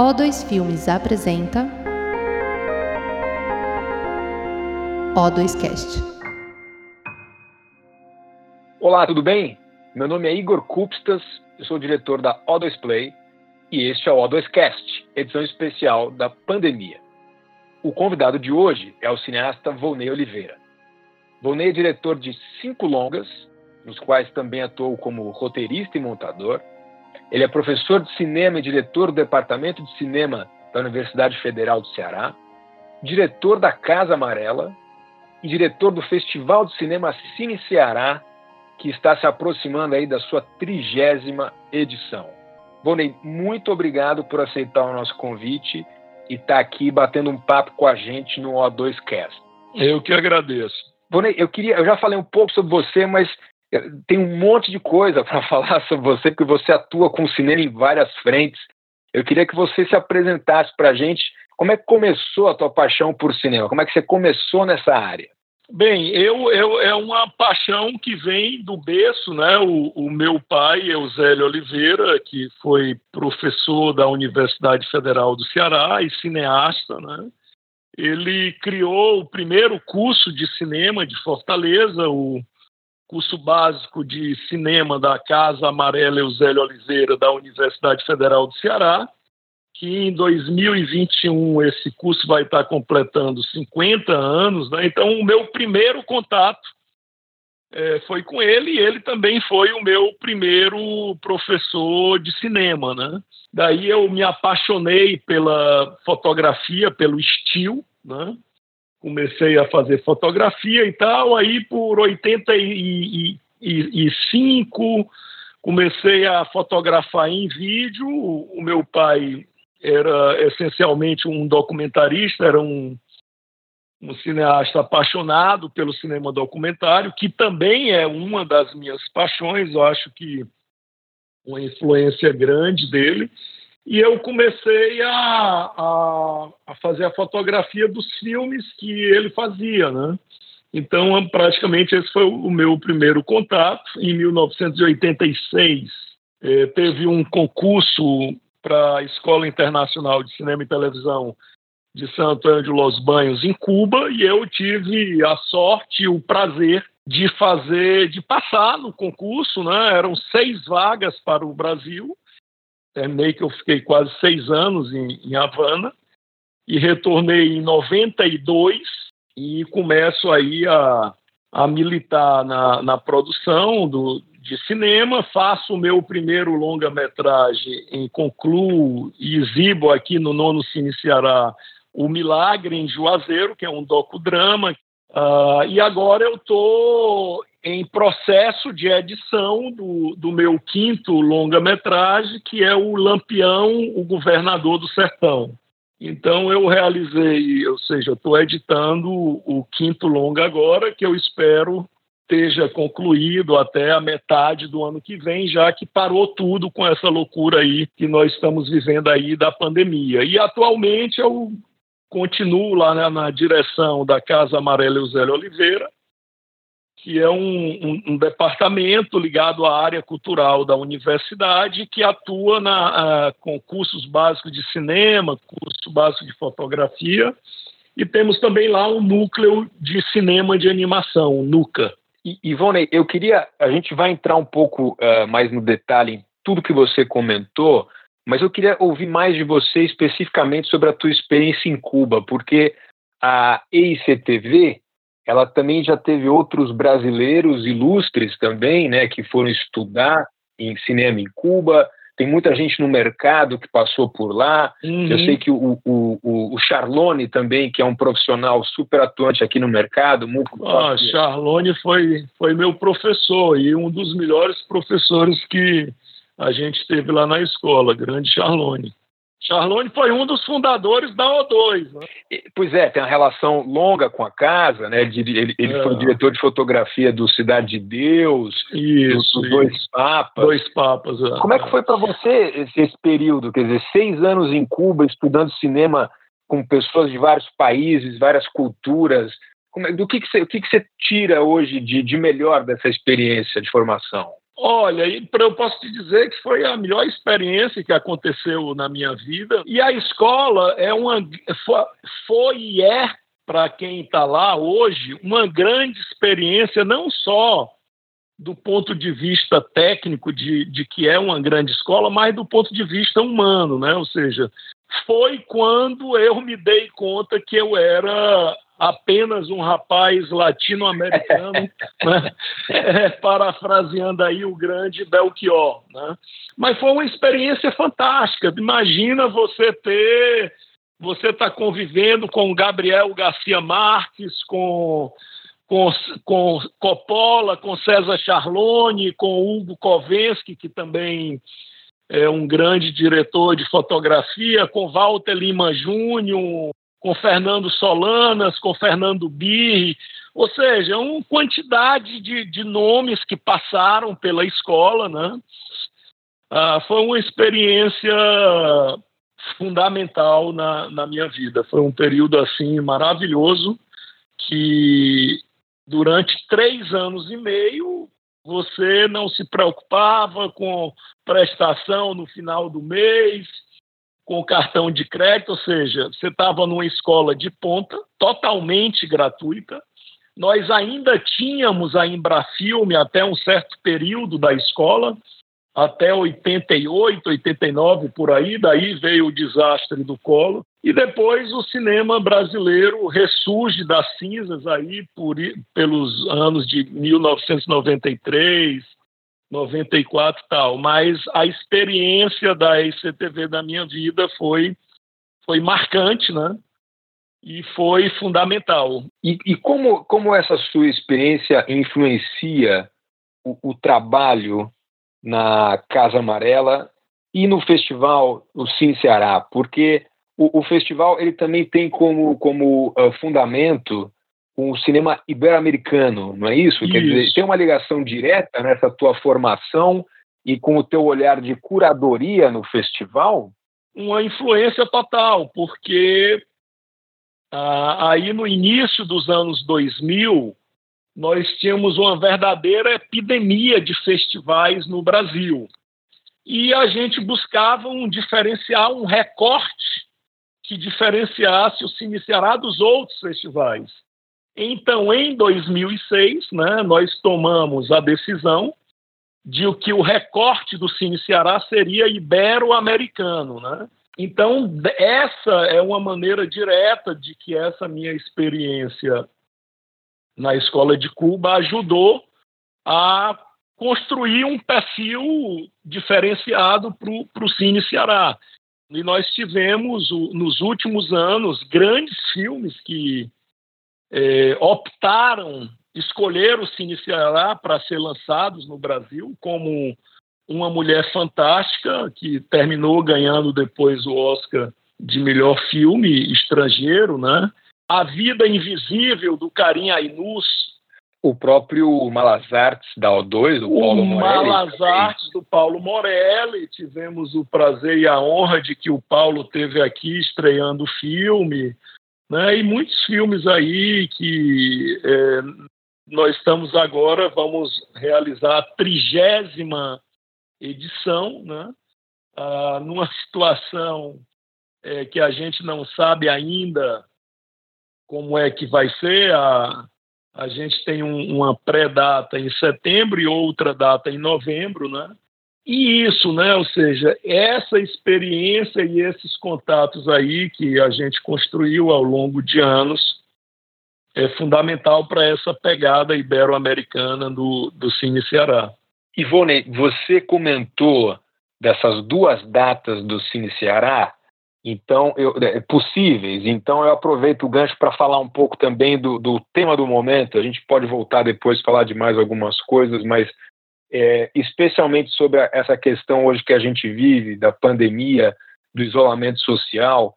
O2 Filmes apresenta O2Cast. Olá, tudo bem? Meu nome é Igor Kupstas, eu sou diretor da O2 Play e este é o O2Cast, edição especial da pandemia. O convidado de hoje é o cineasta Volney Oliveira. Volney é diretor de cinco longas, nos quais também atuou como roteirista e montador. Ele é professor de cinema e diretor do Departamento de Cinema da Universidade Federal do Ceará, diretor da Casa Amarela e diretor do Festival de Cinema Cine Ceará, que está se aproximando aí da sua trigésima edição. Volney, muito obrigado por aceitar o nosso convite e estar tá aqui batendo um papo com a gente no O2Cast. Eu que agradeço. Volney, eu queria, eu já falei um pouco sobre você, mas tem um monte de coisa para falar sobre você, porque você atua com o cinema em várias frentes. Eu queria que você se apresentasse para a gente. Como é que começou a tua paixão por cinema? Como é que você começou nessa área? Bem, eu, eu é uma paixão que vem do berço, né? O, o, meu pai, Eusélio Oliveira, que foi professor da Universidade Federal do Ceará e cineasta, né? Ele criou o primeiro curso de cinema de Fortaleza, o curso básico de cinema da Casa Amarela Eusélio Oliveira da Universidade Federal do Ceará, que em 2021 esse curso vai estar completando 50 anos, né? Então o meu primeiro contato é, foi com ele e ele também foi o meu primeiro professor de cinema, né? Daí eu me apaixonei pela fotografia, pelo estilo, né? Comecei a fazer fotografia e tal, aí por 85 comecei a fotografar em vídeo. O meu pai era essencialmente um documentarista, era um, um cineasta apaixonado pelo cinema documentário, que também é uma das minhas paixões, eu acho que uma influência grande dele. E eu comecei a, a, a, fazer a fotografia dos filmes que ele fazia, né? Então, praticamente, esse foi o meu primeiro contato. Em 1986, eh, teve um concurso para a Escola Internacional de Cinema e Televisão de Santo Antônio Los Banhos, em Cuba, e eu tive a sorte e o prazer de fazer, de passar no concurso, né? Eram seis vagas para o Brasil, Terminei que eu fiquei quase seis anos em, em Havana e retornei em 92 e começo aí a, a militar na, na produção do, de cinema, faço o meu primeiro longa-metragem em concluo e exibo aqui no Nono Cine Ceará O Milagre em Juazeiro, que é um docudrama. Uh, e agora eu estou em processo de edição do, do meu quinto longa-metragem, que é o Lampião, o Governador do Sertão. Então eu realizei, ou seja, estou editando o quinto longa agora, que eu espero esteja concluído até a metade do ano que vem, já que parou tudo com essa loucura aí que nós estamos vivendo aí da pandemia. E atualmente eu continuo lá né, na direção da Casa Amarela Eusélio Oliveira, que é um, um, um, departamento ligado à área cultural da universidade que atua na, uh, com cursos básicos de cinema, curso básico de fotografia, e temos também lá um núcleo de cinema de animação, o NUCA. E, Ivone, eu queria, a gente vai entrar um pouco uh, mais no detalhe em tudo que você comentou, mas eu queria ouvir mais de você especificamente sobre a tua experiência em Cuba, porque a EICTV, ela também já teve outros brasileiros ilustres também, né, que foram estudar em cinema em Cuba. Tem muita gente no mercado que passou por lá. Uhum. Eu sei que o, o, o, Charlone também, que é um profissional super atuante aqui no mercado. Muito ah, Charlone foi, foi meu professor e um dos melhores professores que a gente teve lá na escola, grande Charlone. Charlone foi um dos fundadores da O2. Né? Pois é, tem uma relação longa com a casa, né? Ele, ele é. foi diretor de fotografia do Cidade de Deus, isso, dos Dois Papas. Dois Papas, é. Como é que foi para você esse, esse, período? Quer dizer, seis anos em Cuba, estudando cinema com pessoas de vários países, várias culturas. É, do que, que, você, o que, que você tira hoje de, de melhor dessa experiência de formação? Olha, eu posso te dizer que foi a melhor experiência que aconteceu na minha vida. E a escola é uma, foi e é, para quem está lá hoje, uma grande experiência, não só do ponto de vista técnico de, de que é uma grande escola, mas do ponto de vista humano, né? Ou seja, foi quando eu me dei conta que eu era apenas um rapaz latino-americano, né? é, parafraseando aí o grande Belchior. Né? Mas foi uma experiência fantástica. Imagina você ter, você está convivendo com Gabriel Garcia Marques, com, com, com Coppola, com César Charlone, com Hugo Kovensky, que também é um grande diretor de fotografia, com Walter Lima Júnior, com Fernando Solanas, com Fernando Birri, ou seja, uma quantidade de, de nomes que passaram pela escola, né? Ah, foi uma experiência fundamental na, na minha vida. Foi um período assim maravilhoso que durante três anos e meio você não se preocupava com prestação no final do mês, com cartão de crédito, ou seja, você estava numa escola de ponta, totalmente gratuita. Nós ainda tínhamos a Embrafilme até um certo período da escola, até 88, 89 por aí, daí veio o desastre do colo. E depois o cinema brasileiro ressurge das cinzas aí por, pelos anos de 1993, 94 e tal, mas a experiência da ICTV da minha vida foi foi marcante, né? E foi fundamental. E, e como, como essa sua experiência influencia o, o, trabalho na Casa Amarela e no festival o Cine Ceará? Porque o, o festival ele também tem como, como uh, fundamento com o cinema ibero-americano, não é isso? isso? Quer dizer, tem uma ligação direta nessa tua formação e com o teu olhar de curadoria no festival? Uma influência total, porque ah, aí no início dos anos 2000, nós tínhamos uma verdadeira epidemia de festivais no Brasil. E a gente buscava um diferencial, um recorte que diferenciasse o Cine Ceará dos outros festivais. Então, em 2006, né, nós tomamos a decisão de que o recorte do Cine Ceará seria ibero-americano. Né? Então, essa é uma maneira direta de que essa minha experiência na escola de Cuba ajudou a construir um perfil diferenciado para o Cine Ceará. E nós tivemos, nos últimos anos, grandes filmes que é, optaram, escolheram se iniciará para ser lançados no Brasil, como Uma Mulher Fantástica, que terminou ganhando depois o Oscar de melhor filme estrangeiro, né? A Vida Invisível, do Karim Ainus. O próprio Malas Artes da O2, do Paulo Morelli. Malas Artes do Paulo Morelli. Tivemos o prazer e a honra de que o Paulo teve aqui estreando o filme. Né? E muitos filmes aí que é, nós estamos agora, vamos realizar a trigésima edição, né? Ah, numa situação é, que a gente não sabe ainda como é que vai ser. A, a gente tem um, uma pré-data em setembro e outra data em novembro, né? E isso, né? Ou seja, essa experiência e esses contatos aí que a gente construiu ao longo de anos é fundamental para essa pegada ibero-americana do, do Cine Ceará. Ivone, você comentou dessas duas datas do Cine Ceará, então eu, é, possíveis. Então eu aproveito o gancho para falar um pouco também do, do tema do momento. A gente pode voltar depois falar de mais algumas coisas, mas é, especialmente sobre essa questão hoje que a gente vive, da pandemia, do isolamento social.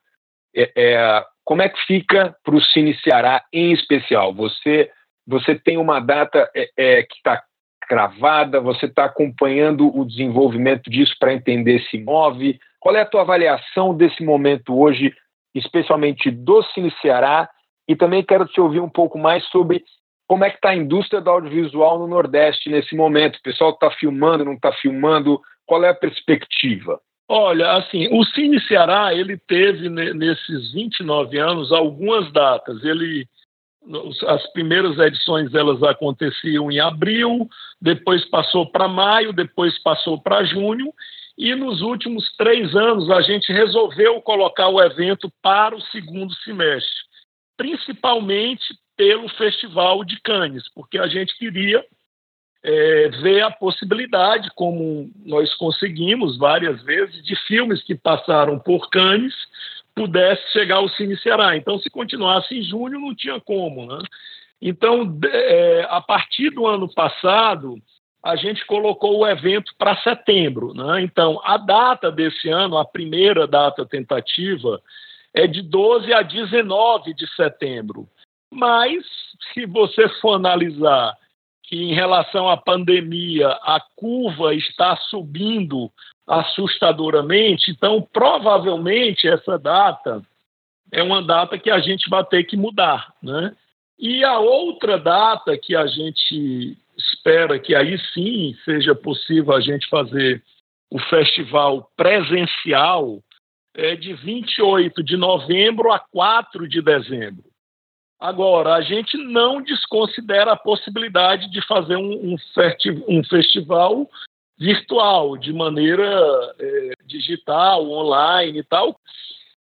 É, é, como é que fica para o Cine Ceará em especial? Você, você tem uma data é, é, que está cravada, você está acompanhando o desenvolvimento disso para entender se move. Qual é a tua avaliação desse momento hoje, especialmente do Cine Ceará? E também quero te ouvir um pouco mais sobre como é que está a indústria do audiovisual no Nordeste nesse momento? O pessoal está filmando, não está filmando? Qual é a perspectiva? Olha, assim, o Cine Ceará, ele teve nesses 29 anos algumas datas. Ele as primeiras edições elas aconteciam em abril, depois passou para maio, depois passou para junho, e nos últimos três anos a gente resolveu colocar o evento para o segundo semestre, principalmente pelo Festival de Cannes, porque a gente queria é, ver a possibilidade, como nós conseguimos várias vezes, de filmes que passaram por Cannes pudesse chegar ao Cine Ceará. Então, se continuasse em junho, não tinha como. Né? Então, é, a partir do ano passado, a gente colocou o evento para setembro. Né? Então, a data desse ano, a primeira data tentativa, é de 12 a 19 de setembro. Mas, se você for analisar que, em relação à pandemia, a curva está subindo assustadoramente, então provavelmente essa data é uma data que a gente vai ter que mudar, né? E a outra data que a gente espera que aí sim seja possível a gente fazer o festival presencial é de 28 de novembro a 4 de dezembro. Agora, a gente não desconsidera a possibilidade de fazer um, um, um festival virtual, de maneira é, digital, online e tal.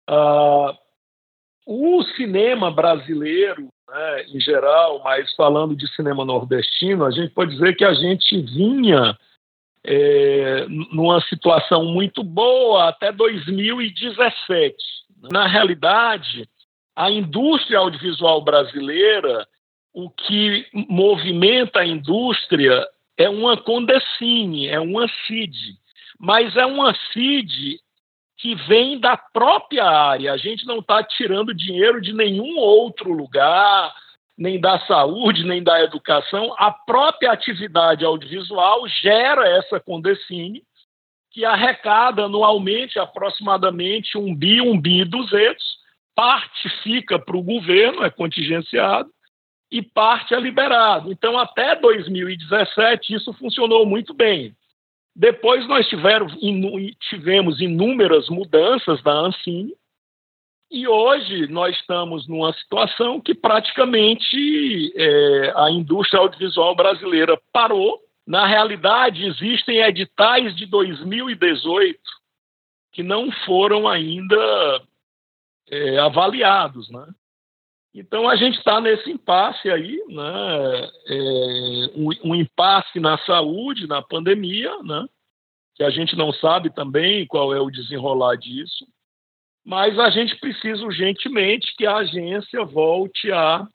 Ah, o cinema brasileiro, né, em geral, mas falando de cinema nordestino, a gente pode dizer que a gente vinha é, numa situação muito boa até 2017. Na realidade, a indústria audiovisual brasileira, o que movimenta a indústria é uma Condecine, é uma CID, mas é uma CID que vem da própria área. A gente não está tirando dinheiro de nenhum outro lugar, nem da saúde, nem da educação. A própria atividade audiovisual gera essa Condecine, que arrecada anualmente aproximadamente um bi, um bi duzentos. Parte fica para o governo, é contingenciado, e parte é liberado. Então, até 2017, isso funcionou muito bem. Depois nós tivemos inúmeras mudanças da Ancine, e hoje nós estamos numa situação que praticamente é, a indústria audiovisual brasileira parou. Na realidade, existem editais de 2018 que não foram ainda é, avaliados. Né? Então a gente está nesse impasse aí, né? É, um, um, impasse na saúde, na pandemia, né? que a gente não sabe também qual é o desenrolar disso, mas a gente precisa urgentemente que a agência volte a,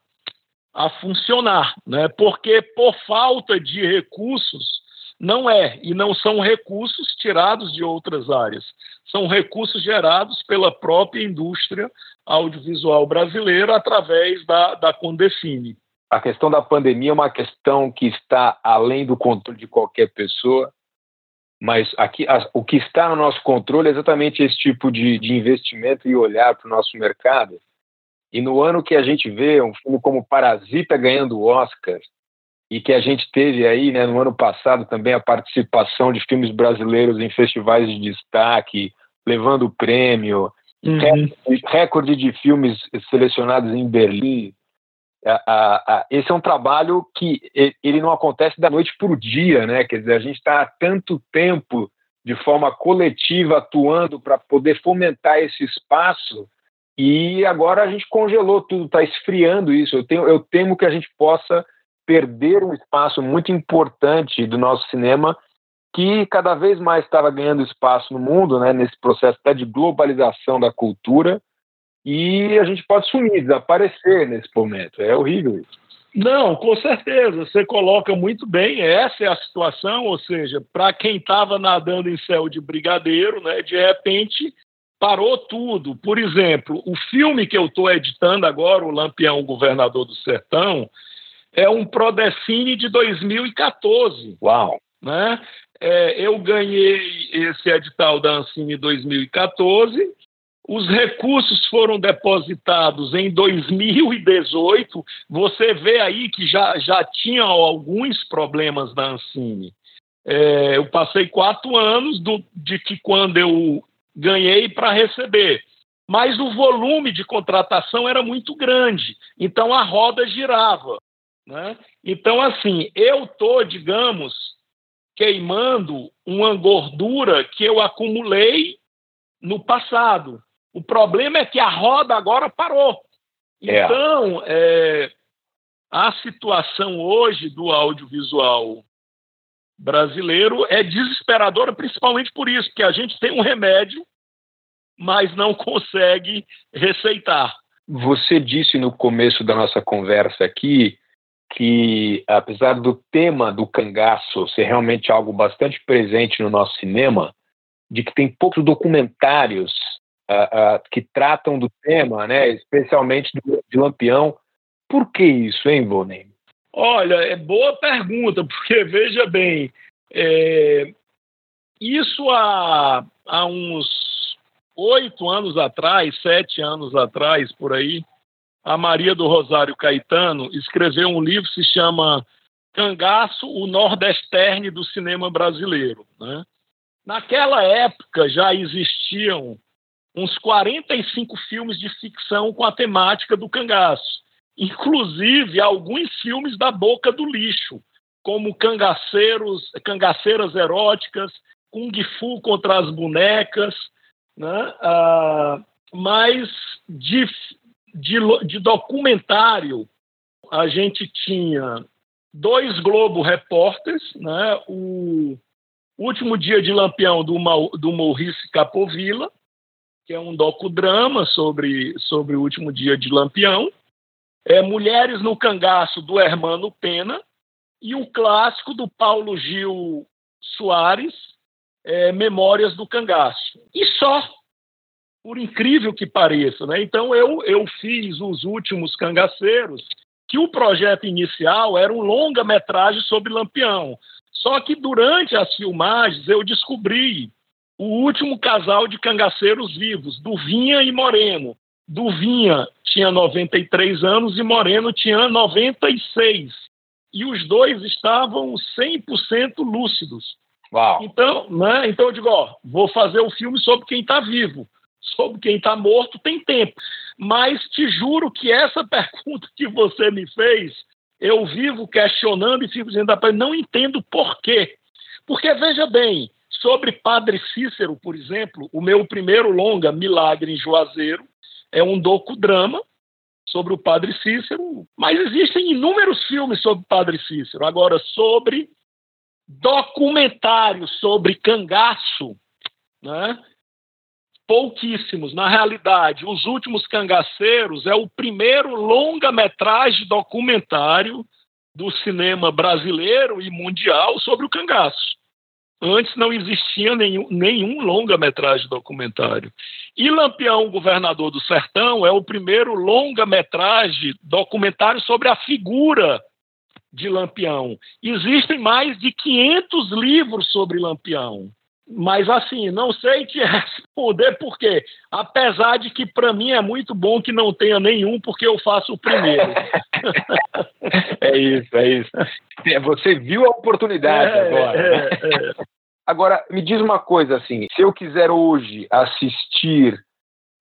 a funcionar, né? porque por falta de recursos não é, e não são recursos tirados de outras áreas, são recursos gerados pela própria indústria audiovisual brasileira através da, da Condefine. A questão da pandemia é uma questão que está além do controle de qualquer pessoa, mas aqui a, o que está no nosso controle é exatamente esse tipo de, de investimento e olhar para o nosso mercado. E no ano que a gente vê um filme como Parasita ganhando Oscar, e que a gente teve aí, né, no ano passado também a participação de filmes brasileiros em festivais de destaque, levando prêmio, uhum. recorde de filmes selecionados em Berlim. esse é um trabalho que ele não acontece da noite para o dia, né? Quer dizer, a gente está há tanto tempo de forma coletiva atuando para poder fomentar esse espaço e agora a gente congelou tudo, está esfriando isso. Eu, tenho, eu temo que a gente possa perder um espaço muito importante do nosso cinema que cada vez mais estava ganhando espaço no mundo, né, nesse processo até de globalização da cultura, e a gente pode sumir, desaparecer nesse momento. É horrível isso. Não, com certeza. Você coloca muito bem. Essa é a situação, ou seja, para quem estava nadando em céu de brigadeiro, né, de repente parou tudo. Por exemplo, o filme que eu estou editando agora, O Lampião Governador do Sertão, é um Prodecine de 2014. Uau! Né? É, eu ganhei esse edital da Ancine em 2014 os recursos foram depositados em 2018. Você vê aí que já, já tinha alguns problemas da Ancine. É, eu passei quatro anos do, de que quando eu ganhei para receber. Mas o volume de contratação era muito grande, então a roda girava. Né? Então, assim, eu estou, digamos, queimando uma gordura que eu acumulei no passado. O problema é que a roda agora parou. É. Então, é, a situação hoje do audiovisual brasileiro é desesperadora, principalmente por isso, que a gente tem um remédio, mas não consegue receitar. Você disse no começo da nossa conversa aqui que, apesar do tema do cangaço ser realmente algo bastante presente no nosso cinema, de que tem poucos documentários uh, uh, que tratam do tema, né, especialmente do, de Lampião. Por que isso, hein, Bonem? Olha, é boa pergunta, porque veja bem, é, isso há, há uns oito anos atrás, sete anos atrás, por aí, a Maria do Rosário Caetano escreveu um livro que se chama Cangaço, o Nordesterne do Cinema Brasileiro. Né? Naquela época já existiam uns 45 filmes de ficção com a temática do cangaço. Inclusive alguns filmes da boca do lixo, como Cangaceiros, Cangaceiras Eróticas, Kung Fu contra as bonecas, né? Ah, mas de, de, de documentário a gente tinha dois Globo Repórteres, né? o Último Dia de Lampião do, do Maurice Capovilla, que é um docudrama sobre, sobre o último dia de Lampião, é Mulheres no Cangaço, do Hermano Pena, e o clássico do Paulo Gil Soares, é, Memórias do Cangaço. E só, por incrível que pareça. Né? Então, eu, eu fiz os últimos cangaceiros, que o projeto inicial era um longa-metragem sobre Lampião. Só que durante as filmagens eu descobri o último casal de cangaceiros vivos, do Vinha e Moreno. Do Vinha tinha 93 anos e Moreno tinha 96. E os dois estavam 100% lúcidos. Uau. Então, né, então eu digo, ó, vou fazer o filme sobre quem está vivo. Sobre quem está morto tem tempo. Mas te juro que essa pergunta que você me fez, eu vivo questionando e fico dizendo, não entendo por quê. Porque, veja bem, Sobre Padre Cícero, por exemplo, o meu primeiro longa, Milagre em Juazeiro, é um docudrama sobre o Padre Cícero, mas existem inúmeros filmes sobre Padre Cícero. Agora, sobre documentários sobre cangaço, né? Pouquíssimos. Na realidade, Os Últimos Cangaceiros é o primeiro longa-metragem documentário do cinema brasileiro e mundial sobre o cangaço. Antes não existia nenhum, nenhum longa-metragem documentário. E Lampião, Governador do Sertão, é o primeiro longa-metragem documentário sobre a figura de Lampião. Existem mais de 500 livros sobre Lampião. Mas assim, não sei te responder por quê. Apesar de que para mim é muito bom que não tenha nenhum, porque eu faço o primeiro. é isso, é isso. É, você viu a oportunidade é, agora. É, né? é. Agora, me diz uma coisa assim: se eu quiser hoje assistir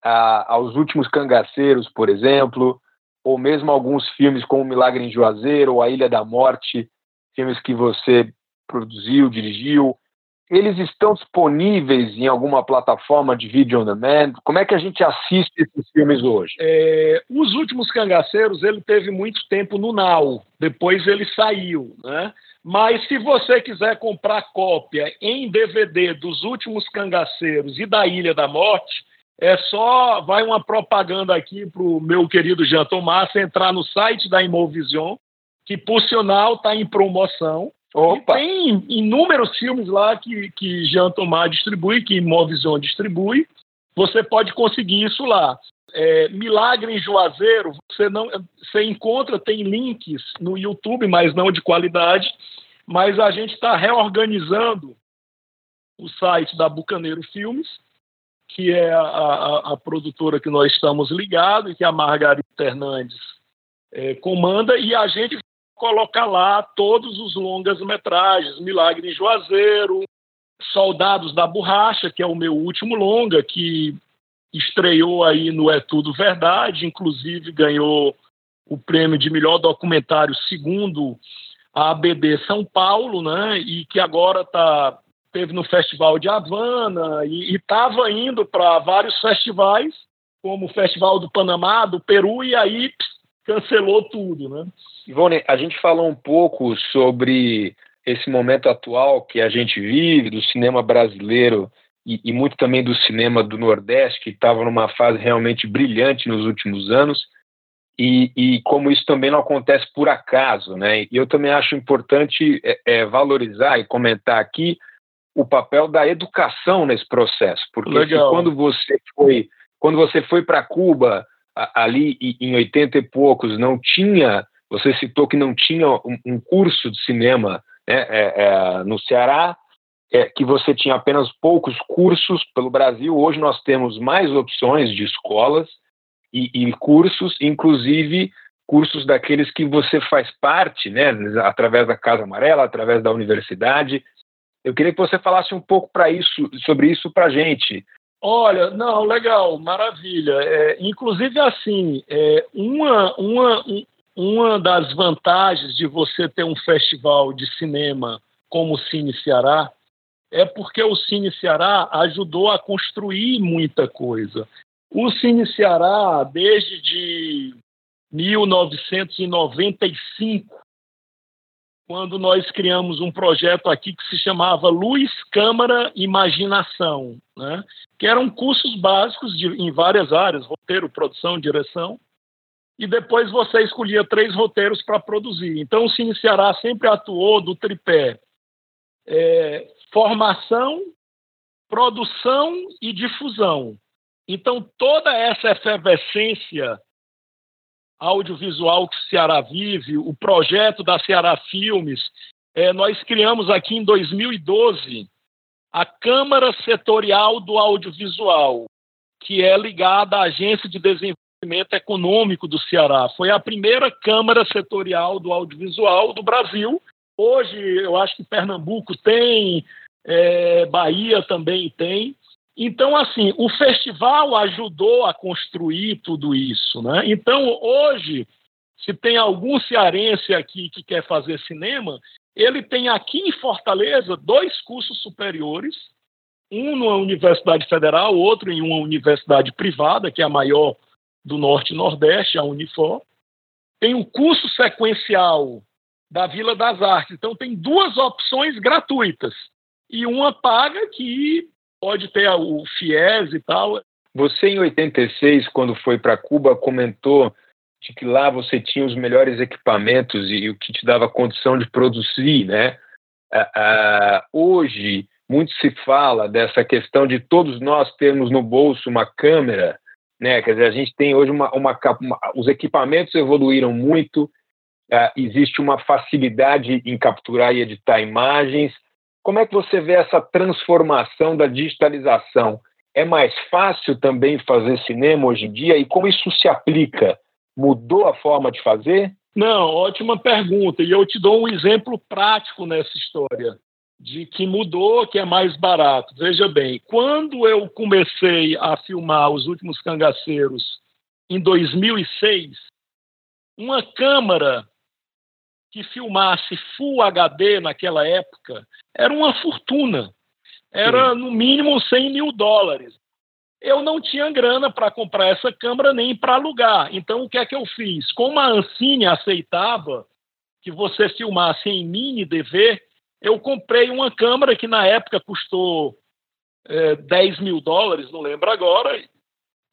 a, aos últimos cangaceiros, por exemplo, ou mesmo alguns filmes como Milagre em Juazeiro ou A Ilha da Morte, filmes que você produziu, dirigiu, eles estão disponíveis em alguma plataforma de vídeo on demand? Como é que a gente assiste esses filmes hoje? É, os últimos cangaceiros ele teve muito tempo no Now, depois ele saiu, né? Mas se você quiser comprar cópia em DVD dos últimos cangaceiros e da Ilha da Morte, é só vai uma propaganda aqui para o meu querido Jean Tomás entrar no site da Imovision, que por sinal está em promoção. Opa. E tem inúmeros filmes lá que, que Jean Tomás distribui, que Imovision distribui. Você pode conseguir isso lá. É, Milagre em Juazeiro, você não, você encontra, tem links no YouTube, mas não de qualidade. Mas a gente está reorganizando o site da Bucaneiro Filmes, que é a, a, a produtora que nós estamos ligados e que a Margarida Fernandes é, comanda, e a gente colocar lá todos os longas-metragens, Milagre em Juazeiro, Soldados da Borracha, que é o meu último longa, que estreou aí no É Tudo Verdade, inclusive ganhou o prêmio de melhor documentário segundo a ABD São Paulo, né? E que agora tá teve no Festival de Havana e estava indo para vários festivais, como o Festival do Panamá, do Peru, e aí pss, cancelou tudo, né? Ivone, a gente falou um pouco sobre esse momento atual que a gente vive do cinema brasileiro e, e muito também do cinema do Nordeste, que estava numa fase realmente brilhante nos últimos anos e, e, como isso também não acontece por acaso, né? E eu também acho importante é, é, valorizar e comentar aqui o papel da educação nesse processo, porque quando você foi quando você foi para Cuba ali em 80 e poucos não tinha, você citou que não tinha um, curso de cinema né, é, é, no Ceará, é, que você tinha apenas poucos cursos pelo Brasil. Hoje nós temos mais opções de escolas e, e cursos, inclusive cursos daqueles que você faz parte, né, através da Casa Amarela, através da universidade. Eu queria que você falasse um pouco para isso, sobre isso para a gente. Olha, não, legal, maravilha. É, inclusive, assim, é, uma, uma, uma das vantagens de você ter um festival de cinema como o Cine Ceará é porque o Cine Ceará ajudou a construir muita coisa. O Cine Ceará, desde de 1995, quando nós criamos um projeto aqui que se chamava Luz, Câmara, Imaginação, né? que eram cursos básicos de, em várias áreas, roteiro, produção, direção, e depois você escolhia três roteiros para produzir. Então o Cine Ceará sempre atuou do tripé é, formação, produção e difusão. Então, toda essa efervescência audiovisual que o Ceará vive, o projeto da Ceará Filmes, é, nós criamos aqui em 2012 a Câmara Setorial do Audiovisual, que é ligada à Agência de Desenvolvimento Econômico do Ceará. Foi a primeira Câmara Setorial do Audiovisual do Brasil. Hoje, eu acho que Pernambuco tem, é, Bahia também tem. Então, assim, o festival ajudou a construir tudo isso. Né? Então, hoje, se tem algum cearense aqui que quer fazer cinema, ele tem aqui em Fortaleza dois cursos superiores, um numa universidade federal, outro em uma universidade privada, que é a maior do Norte e Nordeste, a Unifor. Tem o curso sequencial da Vila das Artes. Então, tem duas opções gratuitas e uma paga que pode ter o FIES e tal. Você, em 86, quando foi para Cuba, comentou de que lá você tinha os melhores equipamentos e o que te dava condição de produzir, né? Hoje, muito se fala dessa questão de todos nós termos no bolso uma câmera, né? Quer dizer, a gente tem hoje uma, uma, uma os equipamentos evoluíram muito, ah, existe uma facilidade em capturar e editar imagens, como é que você vê essa transformação da digitalização? É mais fácil também fazer cinema hoje em dia? E como isso se aplica? Mudou a forma de fazer? Não, ótima pergunta. E eu te dou um exemplo prático nessa história de que mudou, que é mais barato. Veja bem, quando eu comecei a filmar Os Últimos Cangaceiros em 2006, uma câmera que filmasse Full HD naquela época era uma fortuna. Era, no mínimo, 100 mil dólares. Eu não tinha grana para comprar essa câmera nem para alugar. Então, o que é que eu fiz? Como a Ancine aceitava que você filmasse em mini DV, eu comprei uma câmera que na época custou é, 10 mil dólares, não lembro agora,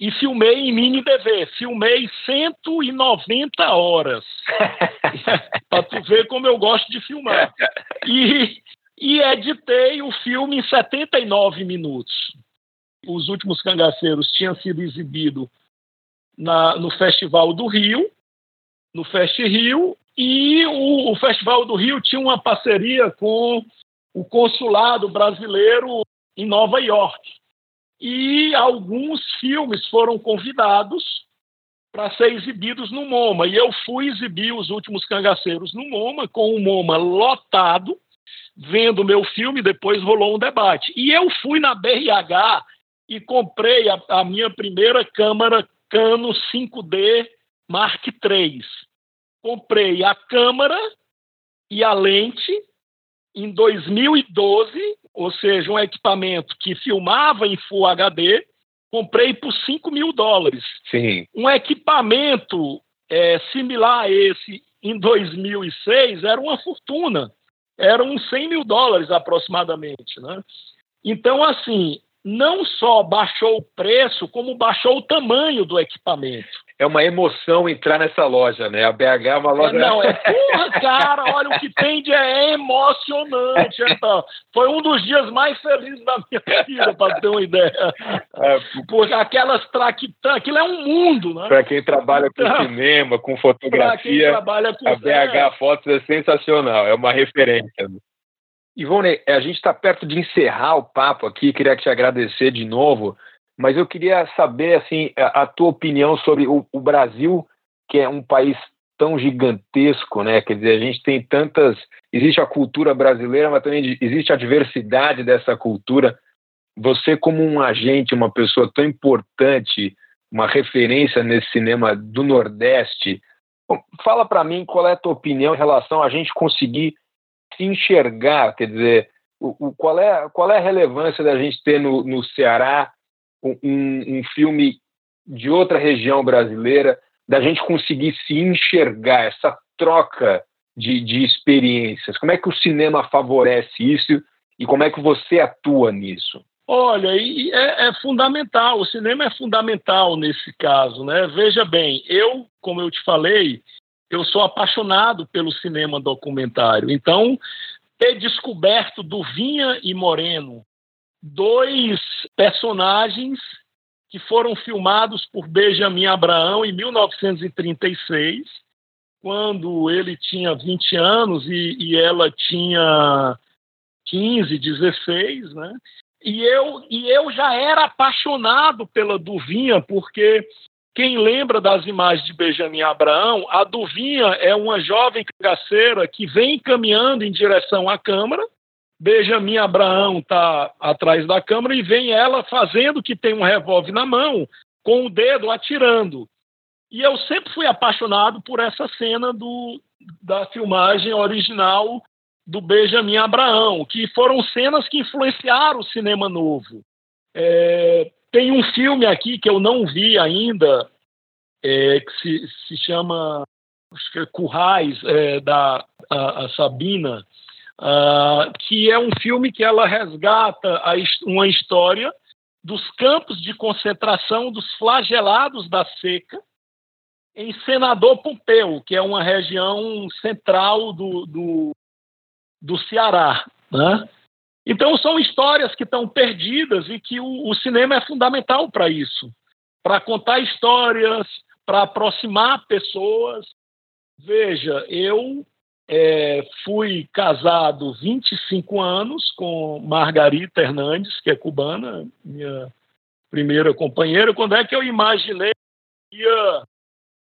e filmei em mini DV. Filmei 190 horas. para tu ver como eu gosto de filmar. E, e editei o filme em 79 minutos. Os últimos cangaceiros tinham sido exibidos na, no Festival do Rio, no Fest Rio, e o, o Festival do Rio tinha uma parceria com o consulado brasileiro em Nova York. e alguns filmes foram convidados para ser exibidos no MoMA. E eu fui exibir Os Últimos Cangaceiros no MoMA, com o MoMA lotado, vendo meu filme, depois rolou um debate. E eu fui na BRH e comprei a, a minha primeira câmera Canon 5D Mark III. Comprei a câmera e a lente em 2012, ou seja, um equipamento que filmava em Full HD, comprei por 5 mil dólares. Sim. Um equipamento é, similar a esse em 2006 era uma fortuna. Eram uns 100 mil dólares aproximadamente. Né? Então, assim, não só baixou o preço, como baixou o tamanho do equipamento é uma emoção entrar nessa loja, né? A BH é uma loja. Não, é porra, cara, olha o que tem de é emocionante. Então, foi um dos dias mais felizes da minha vida, para ter uma ideia. É, Porque aquelas traquitãs, aquilo é um mundo, né? Para quem trabalha com então, cinema, com fotografia, trabalha com a BH é. Fotos é sensacional, é uma referência. Ivone, a gente está perto de encerrar o papo aqui, queria te agradecer de novo mas eu queria saber assim a, a tua opinião sobre o, o, Brasil, que é um país tão gigantesco, né? Quer dizer, a gente tem tantas, existe a cultura brasileira, mas também existe a diversidade dessa cultura. Você como um agente, uma pessoa tão importante, uma referência nesse cinema do Nordeste, fala para mim qual é a tua opinião em relação a gente conseguir se enxergar, quer dizer, o, o, qual, é, qual é a relevância da gente ter no, no Ceará um, um filme de outra região brasileira, da gente conseguir se enxergar, essa troca de, de experiências? Como é que o cinema favorece isso e como é que você atua nisso? Olha, é, é, fundamental, o cinema é fundamental nesse caso, né? Veja bem, eu, como eu te falei, eu sou apaixonado pelo cinema documentário. Então, ter descoberto do Vinha e Moreno dois personagens que foram filmados por Benjamin Abraão em 1936, quando ele tinha 20 anos e, e ela tinha 15, 16, né? E eu, e eu já era apaixonado pela Duvinha, porque quem lembra das imagens de Benjamin Abraão, a Duvinha é uma jovem cangaceira que vem caminhando em direção à Câmara, Benjamin Abraão está atrás da câmera e vem ela fazendo que tem um revólver na mão, com o dedo atirando. E eu sempre fui apaixonado por essa cena do, da filmagem original do Benjamin Abraão, que foram cenas que influenciaram o cinema novo. É, tem um filme aqui que eu não vi ainda, é, que se, se chama acho que é Currais, é, da a, a Sabina, uh, que é um filme que ela resgata a, uma história dos campos de concentração dos flagelados da seca em Senador Pompeu, que é uma região central do, do, do Ceará. Né? Então, são histórias que estão perdidas e que o, o cinema é fundamental para isso para contar histórias, para aproximar pessoas. Veja, eu é, fui casado 25 anos com Margarita Hernandes, que é cubana, minha primeira companheira. Quando é que eu imaginei que ia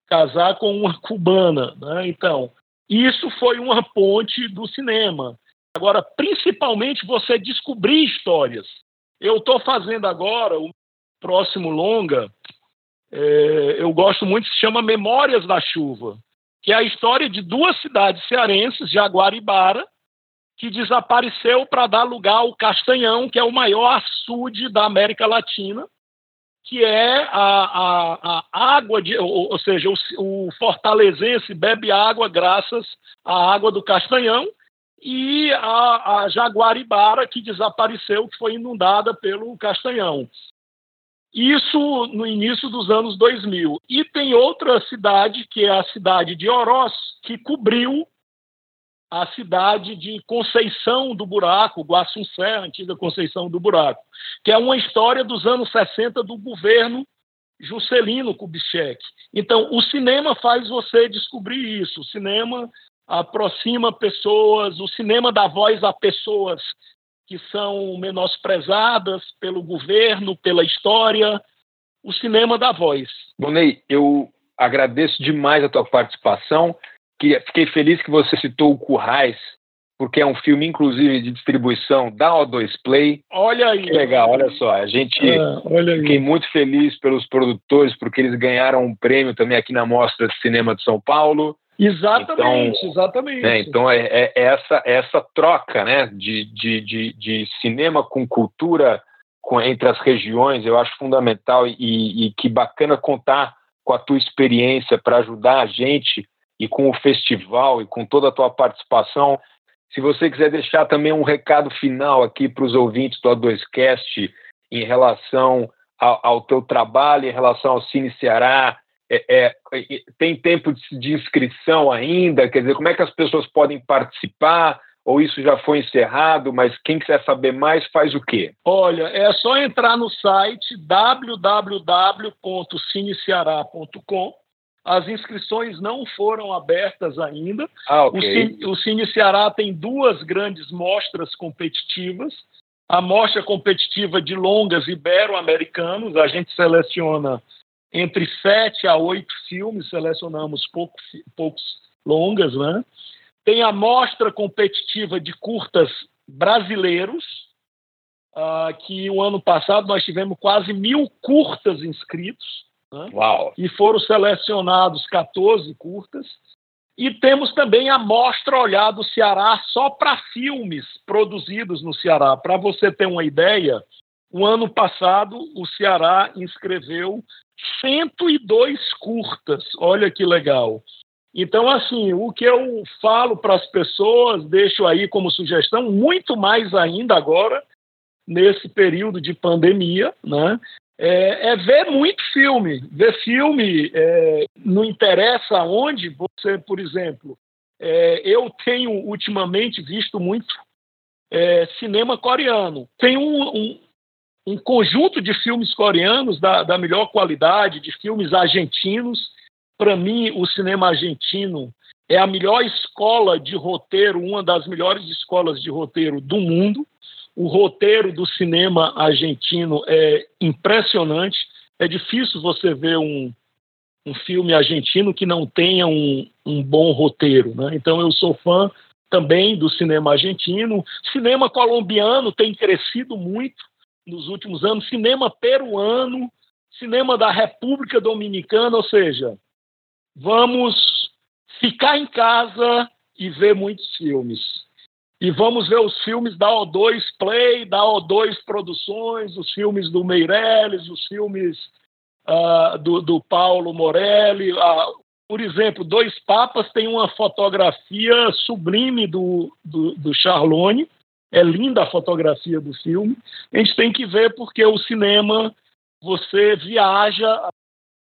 casar com uma cubana? Né? Então, isso foi uma ponte do cinema. Agora, principalmente você descobrir histórias. Eu estou fazendo agora o próximo longa, é, eu gosto muito, se chama Memórias da Chuva que é a história de duas cidades cearenses, Jaguaribara, que desapareceu para dar lugar ao Castanhão, que é o maior açude da América Latina, que é a, a, a água, de, ou, ou seja, o, o, fortalezense bebe água graças à água do Castanhão, e a, a Jaguaribara, que desapareceu, que foi inundada pelo Castanhão. Isso no início dos anos 2000. E tem outra cidade, que é a cidade de Oroz, que cobriu a cidade de Conceição do Buraco, Guaçuncé, antiga Conceição do Buraco, que é uma história dos anos 60 do governo Juscelino Kubitschek. Então, o cinema faz você descobrir isso. O cinema aproxima pessoas, o cinema dá voz a pessoas que são menosprezadas pelo governo, pela história, o cinema da voz. Bonei, eu agradeço demais a tua participação. Fiquei feliz que você citou o Currais, porque é um filme, inclusive, de distribuição da O2 Play. Olha aí. Que legal, olha só. A gente ah, fiquei muito feliz pelos produtores, porque eles ganharam um prêmio também aqui na Mostra de Cinema de São Paulo. Exatamente, então, exatamente. Né, então é, é, essa, essa troca né, de, de, de, de cinema com cultura com, entre as regiões, eu acho fundamental e, e que bacana contar com a tua experiência para ajudar a gente e com o festival e com toda a tua participação. Se você quiser deixar também um recado final aqui para os ouvintes do A2Cast em relação ao, ao teu trabalho, em relação ao Cine Ceará, é, é, tem tempo de, de inscrição ainda? Quer dizer, como é que as pessoas podem participar? Ou isso já foi encerrado, mas quem quiser saber mais faz o quê? Olha, é só entrar no site www.cineceará.com. As inscrições não foram abertas ainda. Ah, okay. o, Cine, o Cine Ceará tem duas grandes mostras competitivas. A mostra competitiva de longas ibero-americanos, a gente seleciona entre sete a oito filmes, selecionamos poucos, poucos longas, né? Tem a mostra competitiva de curtas brasileiros, uh, que o ano passado nós tivemos quase mil curtas inscritos. Né? Uau. E foram selecionados 14 curtas. E temos também a Mostra Olhar do Ceará só para filmes produzidos no Ceará. Para você ter uma ideia, o ano passado o Ceará inscreveu 102 curtas. Olha que legal. Então, assim, o que eu falo para as pessoas, deixo aí como sugestão, muito mais ainda agora, nesse período de pandemia, né? É, é ver muito filme. Ver filme é, não interessa onde você, por exemplo, é, eu tenho ultimamente visto muito é, cinema coreano. Tem um, um, um conjunto de filmes coreanos da, da melhor qualidade, de filmes argentinos. Para mim, o cinema argentino é a melhor escola de roteiro, uma das melhores escolas de roteiro do mundo. O roteiro do cinema argentino é impressionante. É difícil você ver um, um filme argentino que não tenha um, um bom roteiro. Né? Então, eu sou fã também do cinema argentino. Cinema colombiano tem crescido muito nos últimos anos, cinema peruano, cinema da República Dominicana, ou seja, vamos ficar em casa e ver muitos filmes. E vamos ver os filmes da O2 Play, da O2 Produções, os filmes do Meirelles, os filmes uh, do, do, Paulo Morelli. Uh, por exemplo, Dois Papas tem uma fotografia sublime do, do, do Charlone, é linda a fotografia do filme. A gente tem que ver porque o cinema, você viaja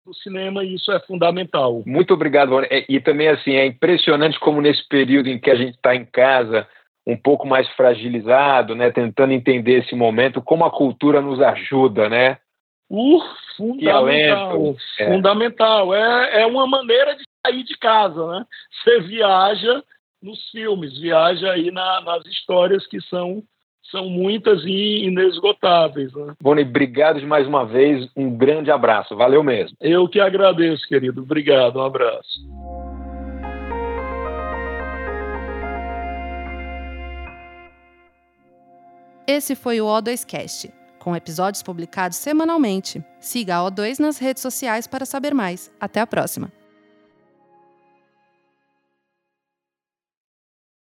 do cinema e isso é fundamental. Muito obrigado, é, E também, assim, é impressionante como nesse período em que a gente está em casa, um pouco mais fragilizado, né, tentando entender esse momento, como a cultura nos ajuda, né? Uh, fundamental. É. Fundamental. É, é uma maneira de sair de casa, né? Você viaja nos filmes, viaja aí na, nas histórias que são são muitas e inesgotáveis. Né? Boni, obrigado de mais uma vez, um grande abraço, valeu mesmo. Eu que agradeço, querido, obrigado, um abraço. Esse foi o O2Cast, com episódios publicados semanalmente. Siga a O2 nas redes sociais para saber mais. Até a próxima!